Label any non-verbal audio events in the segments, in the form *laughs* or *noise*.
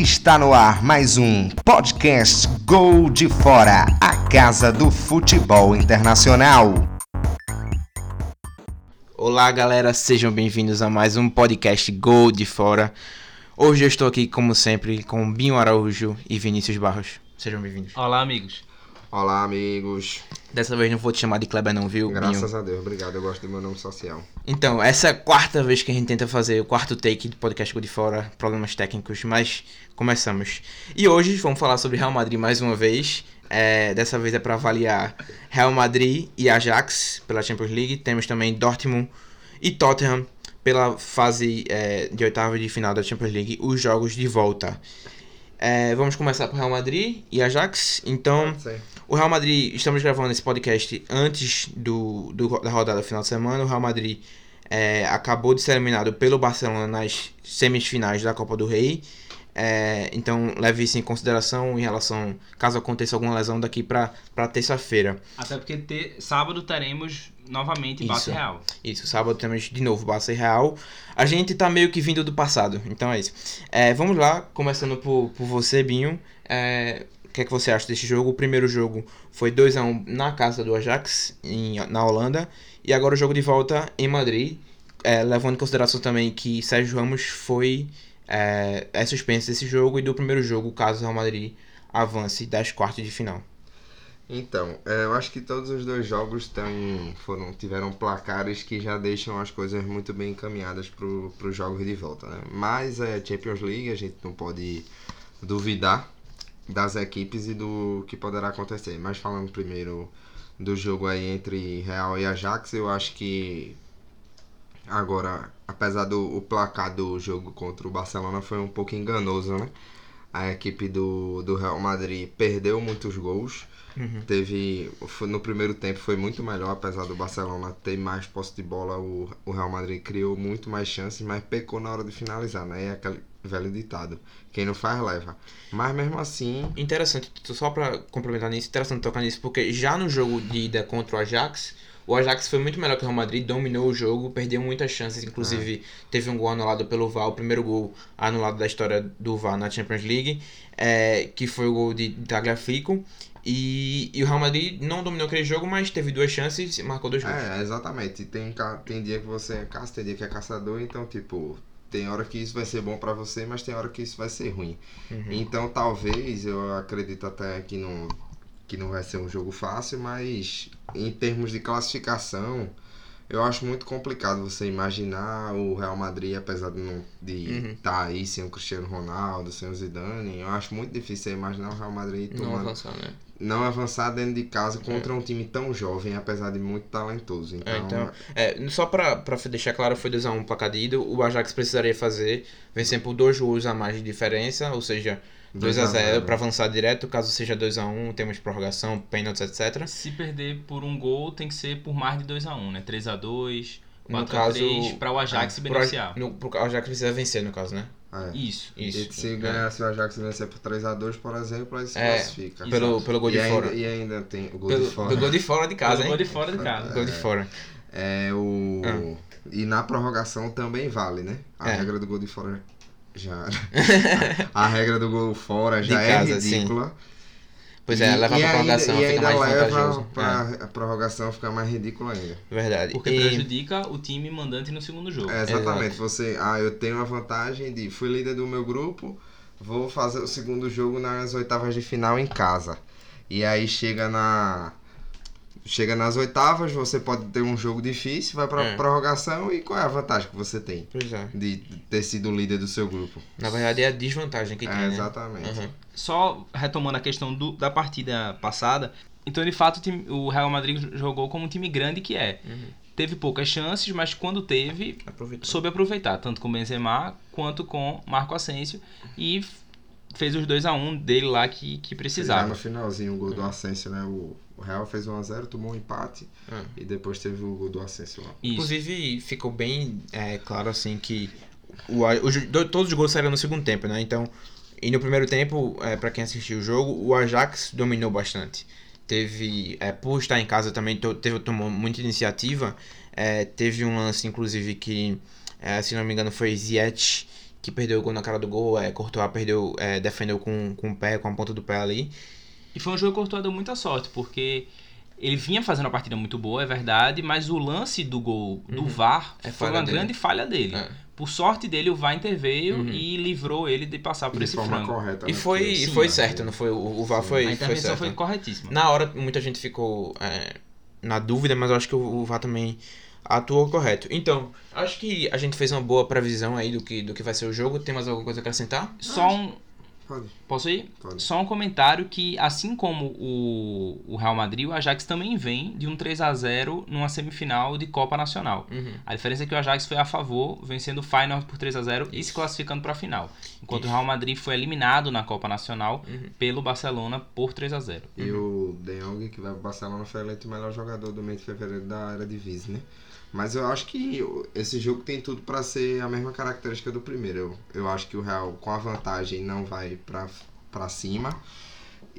Está no ar mais um podcast Gol de Fora, a casa do futebol internacional. Olá, galera, sejam bem-vindos a mais um podcast Gol de Fora. Hoje eu estou aqui, como sempre, com Binho Araújo e Vinícius Barros. Sejam bem-vindos. Olá, amigos. Olá, amigos. Dessa vez não vou te chamar de Kleber não, viu, Graças Binho? a Deus, obrigado. Eu gosto do meu nome social. Então, essa é a quarta vez que a gente tenta fazer o quarto take do podcast Gol de Fora, problemas técnicos, mas começamos. E hoje vamos falar sobre Real Madrid mais uma vez. É, dessa vez é para avaliar Real Madrid e Ajax pela Champions League. Temos também Dortmund e Tottenham pela fase é, de oitava de final da Champions League, os jogos de volta. É, vamos começar por Real Madrid e Ajax. Então. O Real Madrid, estamos gravando esse podcast antes do, do- da rodada final de semana. O Real Madrid é, acabou de ser eliminado pelo Barcelona nas semifinais da Copa do Rei. É, então, leve isso em consideração em relação, caso aconteça alguma lesão daqui para terça-feira. Até porque te- sábado teremos novamente Isso. base real. Isso, sábado temos de novo Barça Real. A gente tá meio que vindo do passado, então é isso. É, vamos lá, começando por, por você, Binho. É, que é que você acha desse jogo? O primeiro jogo foi 2 a 1 na casa do Ajax, em, na Holanda. E agora o jogo de volta em Madrid. É, levando em consideração também que Sérgio Ramos foi é, é suspenso desse jogo e do primeiro jogo, caso o Real Madrid avance das quartas de final. Então, é, eu acho que todos os dois jogos foram, tiveram placares que já deixam as coisas muito bem encaminhadas para os jogos de volta. Né? Mas é Champions League, a gente não pode duvidar das equipes e do que poderá acontecer. Mas falando primeiro do jogo aí entre Real e Ajax, eu acho que agora, apesar do placar do jogo contra o Barcelona foi um pouco enganoso, né? A equipe do, do Real Madrid perdeu muitos gols. Teve. foi- No primeiro tempo foi muito melhor, apesar do Barcelona ter mais posse de bola. O, o Real Madrid criou muito mais chances, mas pecou na hora de finalizar, né? É aquele velho ditado: quem não faz, leva. Mas mesmo assim. Interessante, só pra complementar nisso, interessante tocar nisso, porque já no jogo de ida contra o Ajax, o Ajax foi muito melhor que o Real Madrid, dominou o jogo, perdeu muitas chances, inclusive teve um gol anulado pelo VAR, o primeiro gol anulado da história do VAR na Champions League, é, que foi o gol de Tagliafico, e, e o Real Madrid não dominou aquele jogo, mas teve duas chances e marcou dois gols. É, exatamente. Tem, tem dia que você é caça, tem dia que é caçador, então, tipo, tem hora que isso vai ser bom pra você, mas tem hora que isso vai ser ruim. Então, talvez, eu acredito até que não, que não vai ser um jogo fácil, mas em termos de classificação, eu acho muito complicado você imaginar o Real Madrid, apesar de não de estar aí sem o Cristiano Ronaldo, sem o Zidane, eu acho muito difícil imaginar o Real Madrid Não tomando avançar, né? não avançar dentro de casa contra um time tão jovem, apesar de muito talentoso. Então, É, então, é, só pra deixar claro, foi 2x1 um placar de ida. O Ajax precisaria fazer, vencer por dois gols a mais de diferença, ou seja, 2x0 2x0. pra avançar direto. Caso seja 2x1, temos prorrogação, pênaltis, etc. Se perder por um gol, tem que ser por mais de 2x1, né? 3x2, No 4x3, caso, para o Ajax se Pro- beneficiar. No, pro Ajax precisa vencer, no caso, né? é. Isso. Isso. E se ganhar, se o Ajax vencer por 3x2, por exemplo, aí se É, classifica. Pelo, pelo gol e, de ainda, fora. e ainda tem o gol Pelo, de fora. pelo gol de fora de casa, Pelo hein? gol de fora de casa. Gol de fora. É o. E na prorrogação também vale, né? A É. regra do gol de fora já. *laughs* a regra do gol fora já é casa, sim. ridícula. Pois é, E- levar e pra ainda- prorrogação e fica ainda mais leva vantajoso. pra a prorrogação ficar mais ridícula ainda. É, verdade. Porque E- prejudica o time mandante no segundo jogo. É, exatamente. Você, ah, eu tenho a vantagem de fui líder do meu grupo, vou fazer o segundo jogo nas oitavas de final em casa. E aí chega na chega nas oitavas, você pode ter um jogo difícil, vai pra É. prorrogação e qual é a vantagem que você tem Pois é. de ter sido líder do seu grupo? Na verdade é a desvantagem que tem, É, né? exatamente. Uhum. Só retomando a questão do- da partida passada, então de fato o, time- o Real Madrid jogou como um time grande que é. Uhum. Teve poucas chances, mas quando teve, Aproveitar. soube aproveitar, tanto com Benzema quanto com Marco Asensio e fez os 2 a 1 dele lá que, que Já precisava. no finalzinho, o gol do Asensio, né? O, o Real fez 1x0, tomou um empate É. e depois teve o gol do Asensio lá. Isso. Inclusive, ficou bem é, claro assim que o, do- todos os gols saíram no segundo tempo, né? Então, e no primeiro tempo, é, para quem assistiu o jogo, o Ajax dominou bastante. Teve, é, por estar em casa também, to- teve, tomou muita iniciativa. É, teve um lance, inclusive, que, é, se não me engano, foi Ziyech, que perdeu o gol na cara do gol, é, Courtois perdeu, é, defendeu com, com o pé, com a ponta do pé ali. E foi um jogo que o Courtois deu muita sorte, porque ele vinha fazendo uma partida muito boa, é verdade, mas o lance do gol do Uhum. VAR É foi uma dele. grande falha dele. É. Por sorte dele, o VAR interveio Uhum. e livrou ele de passar por de esse forma frango. correta. E né? foi, Porque- e sim, foi mas- certo, não foi? O, o VAR Sim. foi, A foi intervenção certo. foi corretíssima. Na hora, muita gente ficou é, na dúvida, mas eu acho que o, o VAR também atuou correto. Então, acho que a gente fez uma boa previsão aí do que, do que vai ser o jogo. Tem mais alguma coisa a acrescentar? Só um. Pode, Posso ir? pode. Só um comentário que, assim como o, o Real Madrid, o Ajax também vem de um 3 a 0 numa semifinal de Copa Nacional. Uhum. A diferença é que o Ajax foi a favor, vencendo o Feyenoord por 3 a 0 e se classificando para a final. Enquanto o Real Madrid foi eliminado na Copa Nacional Uhum. pelo Barcelona por 3 a 0 E o De Jong, que vai pro Barcelona, foi eleito o melhor jogador do mês de fevereiro da era de Vise, né? Mas eu acho que esse jogo tem tudo pra ser a mesma característica do primeiro. Eu, eu acho que o Real, com a vantagem, não vai pra cima.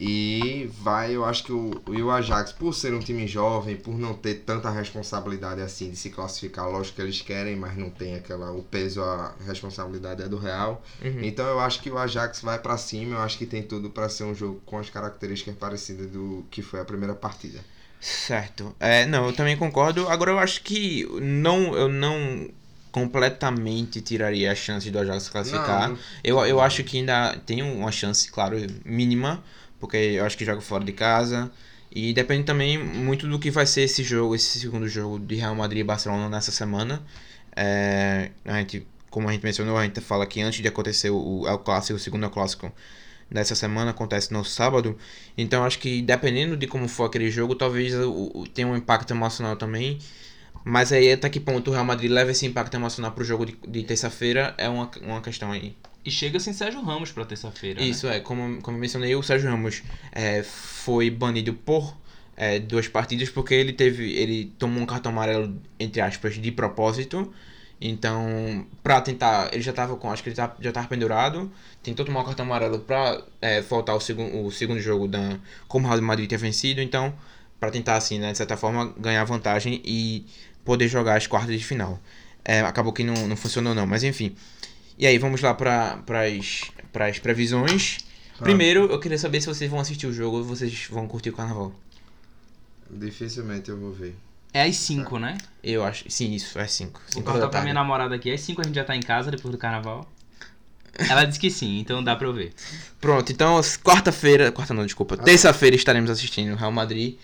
E vai, eu acho que o, o Ajax, por ser um time jovem, por não ter tanta responsabilidade assim de se classificar, lógico que eles querem, mas não tem aquela. O peso, a responsabilidade é do Real. Uhum. Então eu acho que o Ajax vai pra cima, eu acho que tem tudo pra ser um jogo com as características parecidas do que foi a primeira partida. Certo. É, não, eu também concordo. Agora eu acho que não, eu não completamente tiraria a chance do Ajax se classificar. Não, Eu, eu acho que ainda tem uma chance, claro, mínima, porque eu acho que joga fora de casa. E depende também muito do que vai ser esse jogo, esse segundo jogo de Real Madrid e Barcelona nessa semana. É, a gente, como a gente mencionou, a gente fala que antes de acontecer o, o clássico, o segundo clássico dessa semana acontece no sábado. Então acho que dependendo de como for aquele jogo, talvez tenha um impacto emocional também. Mas aí até que ponto o Real Madrid leva esse impacto emocional pro jogo de, de terça-feira é uma, uma questão aí. E chega sem Sérgio Ramos para terça-feira. né? Isso é, como, como eu mencionei, o Sérgio Ramos é, foi banido por é, duas partidas porque ele teve. ele tomou um cartão amarelo, entre aspas, de propósito. Então, pra tentar. Ele já tava com. Acho que ele tá, já tava pendurado. Tentou tomar um cartão amarelo pra é, faltar o, segun, o segundo jogo da. Como o Real Madrid tinha vencido. Então, pra tentar, assim, né, de certa forma, ganhar vantagem e poder jogar as quartas de final. É, acabou que não, não funcionou, não, mas enfim. E aí, vamos lá para as previsões. Primeiro, eu queria saber se vocês vão assistir o jogo ou vocês vão curtir o carnaval. Dificilmente eu vou ver. É às 5, né? Eu acho. Sim, isso, é 5. Vou perguntar pra minha namorada aqui. Às 5 a gente já tá em casa depois do carnaval. Ela disse que sim, então dá pra eu ver. Pronto, então, quarta-feira. Quarta não, desculpa. Terça-feira estaremos assistindo Real Madrid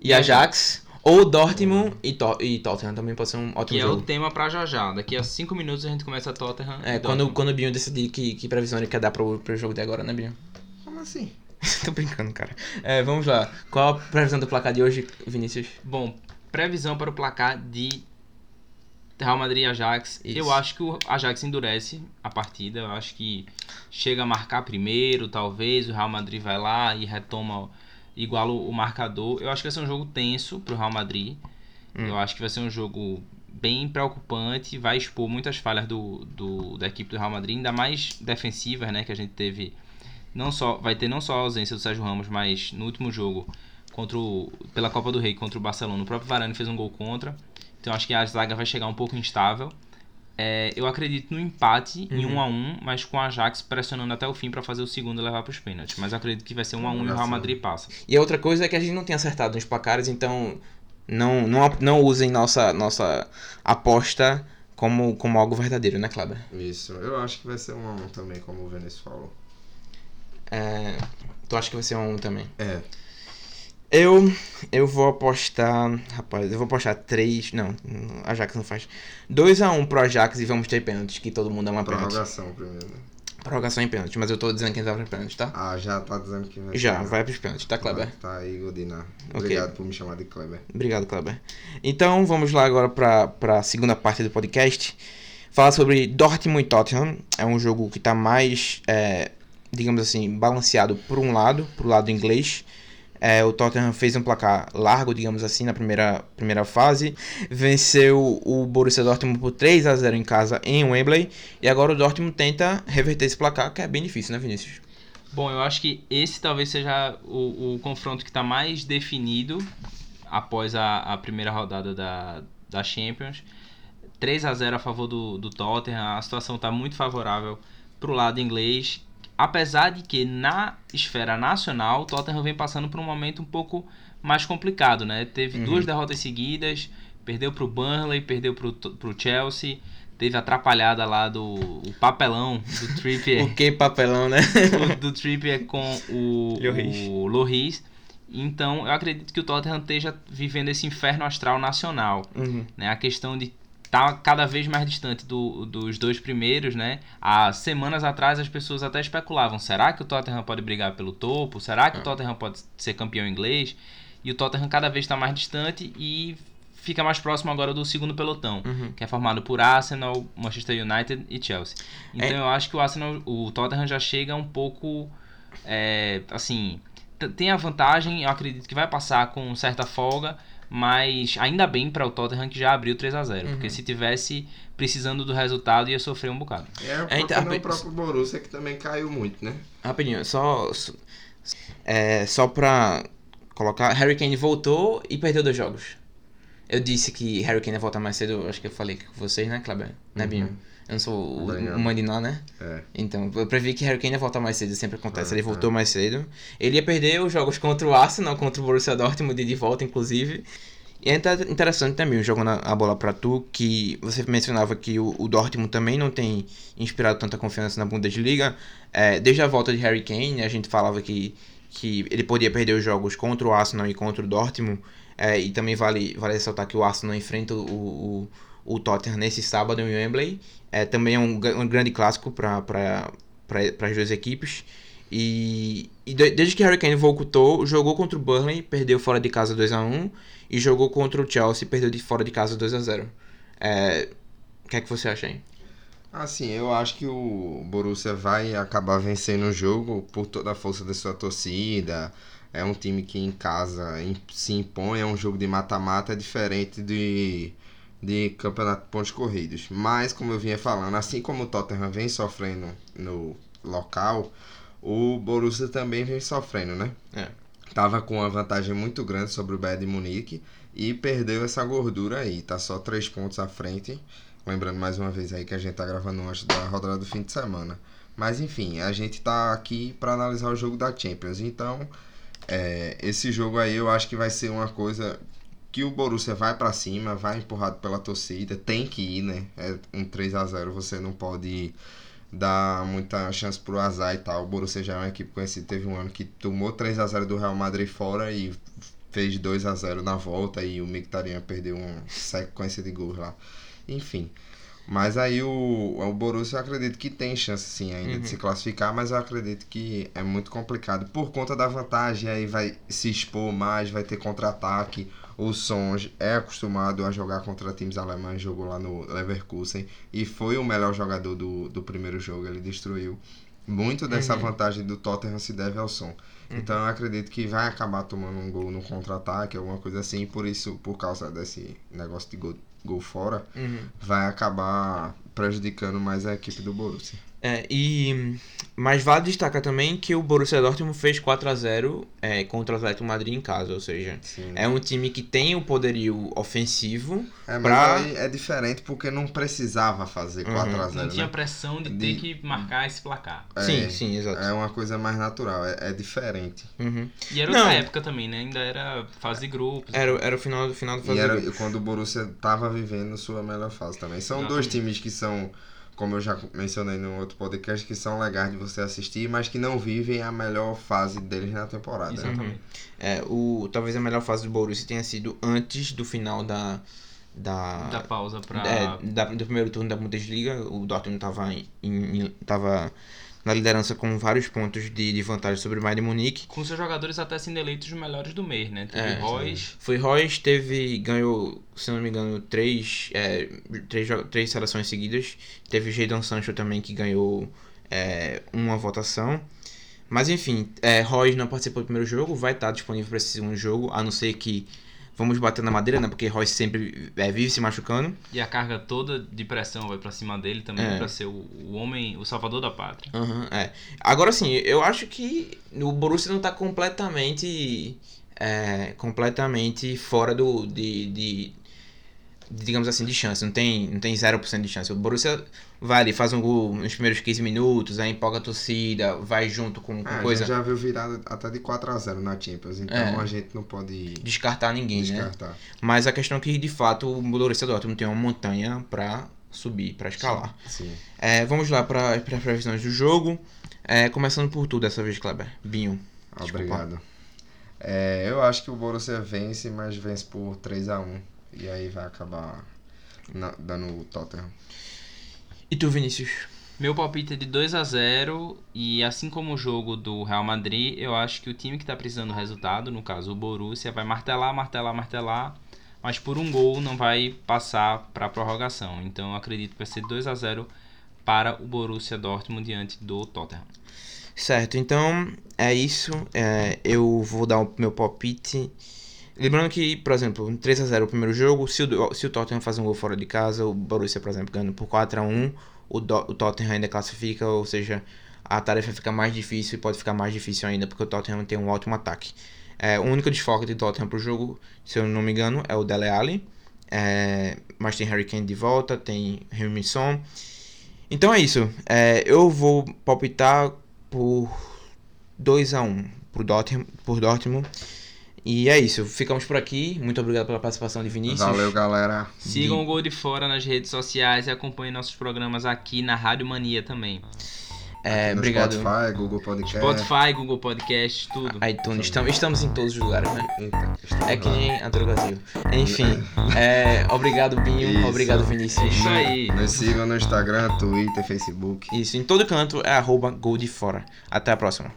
e Ajax. Ou Dortmund e, to e Tottenham também pode ser um ótimo Que é o jogo. tema pra já já. Daqui a 5 minutos a gente começa a Tottenham. É, quando, quando o Binho decidir que, que previsão ele quer dar pro, pro jogo de agora, né, Binho? Como assim? *laughs* Tô brincando, cara. É, vamos lá. Qual a previsão do placar de hoje, Vinícius? Bom, previsão para o placar de Real Madrid e Ajax. Isso. Eu acho que o Ajax endurece a partida. Eu acho que chega a marcar primeiro, talvez. O Real Madrid vai lá e retoma, iguala o marcador. Eu acho que vai ser um jogo tenso pro Real Madrid. Hum. Eu acho que vai ser um jogo bem preocupante. Vai expor muitas falhas do, do, da equipe do Real Madrid, ainda mais defensivas, né? Que a gente teve. Não só, vai ter não só a ausência do Sérgio Ramos, mas no último jogo contra o, pela Copa do Rei contra o Barcelona. O próprio Varane fez um gol contra. Então acho que a zaga vai chegar um pouco instável. É, eu acredito no empate em Uhum. 1 a 1 mas com o Ajax pressionando até o fim para fazer o segundo e levar para os pênaltis. Mas eu acredito que vai ser 1 a 1 e o Real. Madrid passa. E a outra coisa é que a gente não tem acertado nos placares, então não, não, não usem nossa, nossa aposta como, como algo verdadeiro, né, Kleber? Isso. Eu acho que vai ser um a um também, como o Vinícius falou. É, tu acha que vai ser um a um também? É. Eu, eu vou apostar. Rapaz, eu vou apostar 3. Não, Ajax não faz. 2x1 pro Ajax e vamos ter pênaltis, que todo mundo ama pênalti. Prorrogação primeiro. Prorrogação em pênalti, mas eu tô dizendo que vai pra pênalti, tá? Ah, já tá dizendo que vai Já, vai pros pênaltis, tá, Kleber? Tá aí, Godina. Obrigado por me chamar de Kleber. Obrigado, Kleber. Então vamos lá agora para a segunda parte do podcast. Falar sobre Dortmund e Tottenham. É um jogo que está mais, é, digamos assim, balanceado por um lado, pro lado inglês. É, o Tottenham fez um placar largo, digamos assim, na primeira, primeira fase. Venceu o Borussia Dortmund por 3 a 0 em casa em Wembley. E agora o Dortmund tenta reverter esse placar, que é bem difícil, né, Vinícius? Bom, eu acho que esse talvez seja o, o confronto que está mais definido após a, a primeira rodada da, da Champions. 3 a 0 a favor do, do Tottenham. A situação está muito favorável para o lado inglês. Apesar de que na esfera nacional, o Tottenham vem passando por um momento um pouco mais complicado, né? Teve Uhum. duas derrotas seguidas, perdeu para o Burnley, perdeu para o Chelsea, teve a atrapalhada lá do o papelão do *laughs* Trippier O que papelão, né? do, *laughs* do Trippier com o Lloris. o Lloris. Então, eu acredito que o Tottenham esteja vivendo esse inferno astral nacional. Uhum. Né? A questão de estar cada vez mais distante do- dos dois primeiros, né? Há semanas atrás as pessoas até especulavam, será que o Tottenham pode brigar pelo topo? Será que o Tottenham pode ser campeão inglês? E o Tottenham cada vez está mais distante e fica mais próximo agora do segundo pelotão, Uhum. que é formado por Arsenal, Manchester United e Chelsea. Então É. eu acho que o Arsenal, o Tottenham já chega um pouco, é, assim, tem a vantagem, eu acredito que vai passar com certa folga, mas ainda bem para o Tottenham que já abriu 3 a 0 porque se tivesse precisando do resultado ia sofrer um bocado. É, o É, próprio, não, a- o próprio Borussia que também caiu muito, né? Rapidinho, só. só- É, só pra colocar. Harry Kane voltou e perdeu dois jogos. Eu disse que Harry Kane ia voltar mais cedo, acho que eu falei com vocês, né, Kleber? Né, Binho? Eu não sou o, o Mandiná, né? É. Então, eu previ que Harry Kane ia voltar mais cedo, sempre acontece. É, ele voltou mais cedo. Ele ia perder os jogos contra o Arsenal, contra o Borussia Dortmund de volta, inclusive. E é inter- interessante também, jogando a a bola pra tu, que você mencionava que o, o Dortmund também não tem inspirado tanta confiança na Bundesliga. É, desde a volta de Harry Kane, a gente falava que, que ele podia perder os jogos contra o Arsenal e contra o Dortmund. É, e também vale, vale ressaltar que o Arsenal enfrenta o, o, o Tottenham nesse sábado em Wembley. É, também é um, um grande clássico para as duas equipes. E, e de- desde que Harry Kane voltou, jogou contra o Burnley, perdeu fora de casa 2 a 1 e jogou contra o Chelsea, perdeu de fora de casa 2 a 0 É, O que é que você acha aí? Assim, eu acho que o Borussia vai acabar vencendo o jogo por toda a força da sua torcida. É um time que em casa se impõe, é um jogo de mata-mata é diferente de, de campeonato de pontos corridos. Mas, como eu vinha falando, assim como o Tottenham vem sofrendo no local, o Borussia também vem sofrendo, né? É. Tava com uma vantagem muito grande sobre o Bayern de Munique e perdeu essa gordura aí. Tá só três pontos à frente. Lembrando mais uma vez aí que a gente tá gravando antes da rodada do fim de semana. Mas enfim, a gente tá aqui para analisar o jogo da Champions. Então, é, esse jogo aí eu acho que vai ser uma coisa que o Borussia vai para cima, vai empurrado pela torcida, tem que ir, né? É um 3 a 0 você não pode dar muita chance pro azar e tal. O Borussia já é uma equipe conhecida, teve um ano que tomou 3 a 0 do Real Madrid fora e fez 2 a 0 na volta e o Mkhitaryan perdeu uma sequência de gols lá. Enfim, mas aí o, o Borussia eu acredito que tem chance sim ainda de se classificar, mas eu acredito que é muito complicado por conta da vantagem, aí vai se expor mais, vai ter contra-ataque. O Songe é acostumado a jogar contra times alemães, jogou lá no Leverkusen e foi o melhor jogador do, do primeiro jogo, ele destruiu. Muito dessa vantagem do Tottenham se deve ao som. Então eu acredito que vai acabar tomando um gol no contra-ataque, alguma coisa assim, por isso, por causa desse negócio de gol, gol fora, vai acabar prejudicando mais a equipe do Borussia. É, e mas vale destacar também que o Borussia Dortmund fez 4 a 0 é, contra o Atlético Madrid em casa, ou seja, Sim. é um time que tem o poderio ofensivo. É, mas pra- aí é diferente porque não precisava fazer 4 a 0 Não tinha né? pressão de, De- ter que marcar esse placar. É, sim, sim, exato. É uma coisa mais natural, é, é diferente. Uhum. E era Não. outra época também, né? Ainda era fase de grupos. Era, era o final do final do E fase era de grupos. quando o Borussia tava vivendo sua melhor fase também. São dois Exatamente. times que são, como eu já mencionei no outro podcast, que são legais de você assistir, mas que não vivem a melhor fase deles na temporada. né? Exatamente. É, o, talvez a melhor fase do Borussia tenha sido antes do final da. Da, Da pausa pra. é, da- do primeiro turno da Bundesliga. O Dortmund estava em, em- tava na liderança com vários pontos de, de vantagem sobre o Bayern de Munique. Com seus jogadores até sendo eleitos os melhores do mês, né? Teve É, Foi Royce, teve, ganhou, se não me engano, três, é, três, três seleções seguidas. Teve Jadon Sancho também que ganhou é, uma votação. Mas enfim, é, não participou do primeiro jogo, vai estar disponível para esse segundo jogo, a não ser que vamos bater na madeira, né? Porque Royce sempre é, vive se machucando. e a carga toda de pressão vai pra cima dele também, É. pra ser o, o homem, o salvador da pátria. Aham, é. Agora sim, eu acho que o Borussia não tá completamente. é, completamente fora do. de. de digamos assim, de chance. Não tem, não tem 0% de chance. O Borussia vai ali, faz um gol nos primeiros 15 minutos, aí empolga a torcida, vai junto com, com Ah, coisa. A gente já viu virada até de 4x0 na Champions, então É. a gente não pode Descartar ninguém, né? descartar. Mas a questão é que, de fato, o Borussia Dortmund tem uma montanha pra subir, pra escalar. Sim. É, vamos lá para as previsões do jogo. É, começando por tu dessa vez, Kleber. Binho. Obrigado. É, eu acho que o Borussia vence, mas vence por 3x1. E aí vai acabar na- dando o Tottenham. E tu, Vinícius? Meu palpite é de 2 a 0 e assim como o jogo do Real Madrid, eu acho que o time que está precisando do resultado, no caso o Borussia, vai martelar, martelar, martelar, mas por um gol não vai passar para a prorrogação. Então eu acredito que vai ser 2 a 0 para o Borussia Dortmund diante do Tottenham. Certo, então é isso. É, eu vou dar o meu palpite. Lembrando que, por exemplo, 3x0 o primeiro jogo, se o, se o Tottenham faz um gol fora de casa, o Borussia, por exemplo, ganha por 4x1, o, o Tottenham ainda classifica, ou seja, a tarefa fica mais difícil e pode ficar mais difícil ainda, porque o Tottenham tem um ótimo ataque. É, o único desfoque do Tottenham pro jogo, se eu não me engano, é o Dele Alli. É, mas tem Harry Kane de volta, tem Heung-min Son. Então é isso. É, eu vou palpitar por 2 a 1 por Dortmund, por Dortmund. E é isso. Ficamos por aqui. Muito obrigado pela participação de Vinícius. Valeu, galera. Sigam o Gol de Fora nas redes sociais e acompanhem nossos programas aqui na Rádio Mania também. É, no obrigado. Spotify, Google Podcast. Spotify, Google Podcast, tudo. iTunes. Estamos, estamos em todos os lugares, né? Estamos É que nem Antônio Brasil. Enfim, *laughs* é, obrigado, Binho. Isso. Obrigado, Vinícius. Isso aí. Nos sigam no Instagram, Twitter, Facebook. Isso, em todo canto é arroba Gol de Fora. Até a próxima.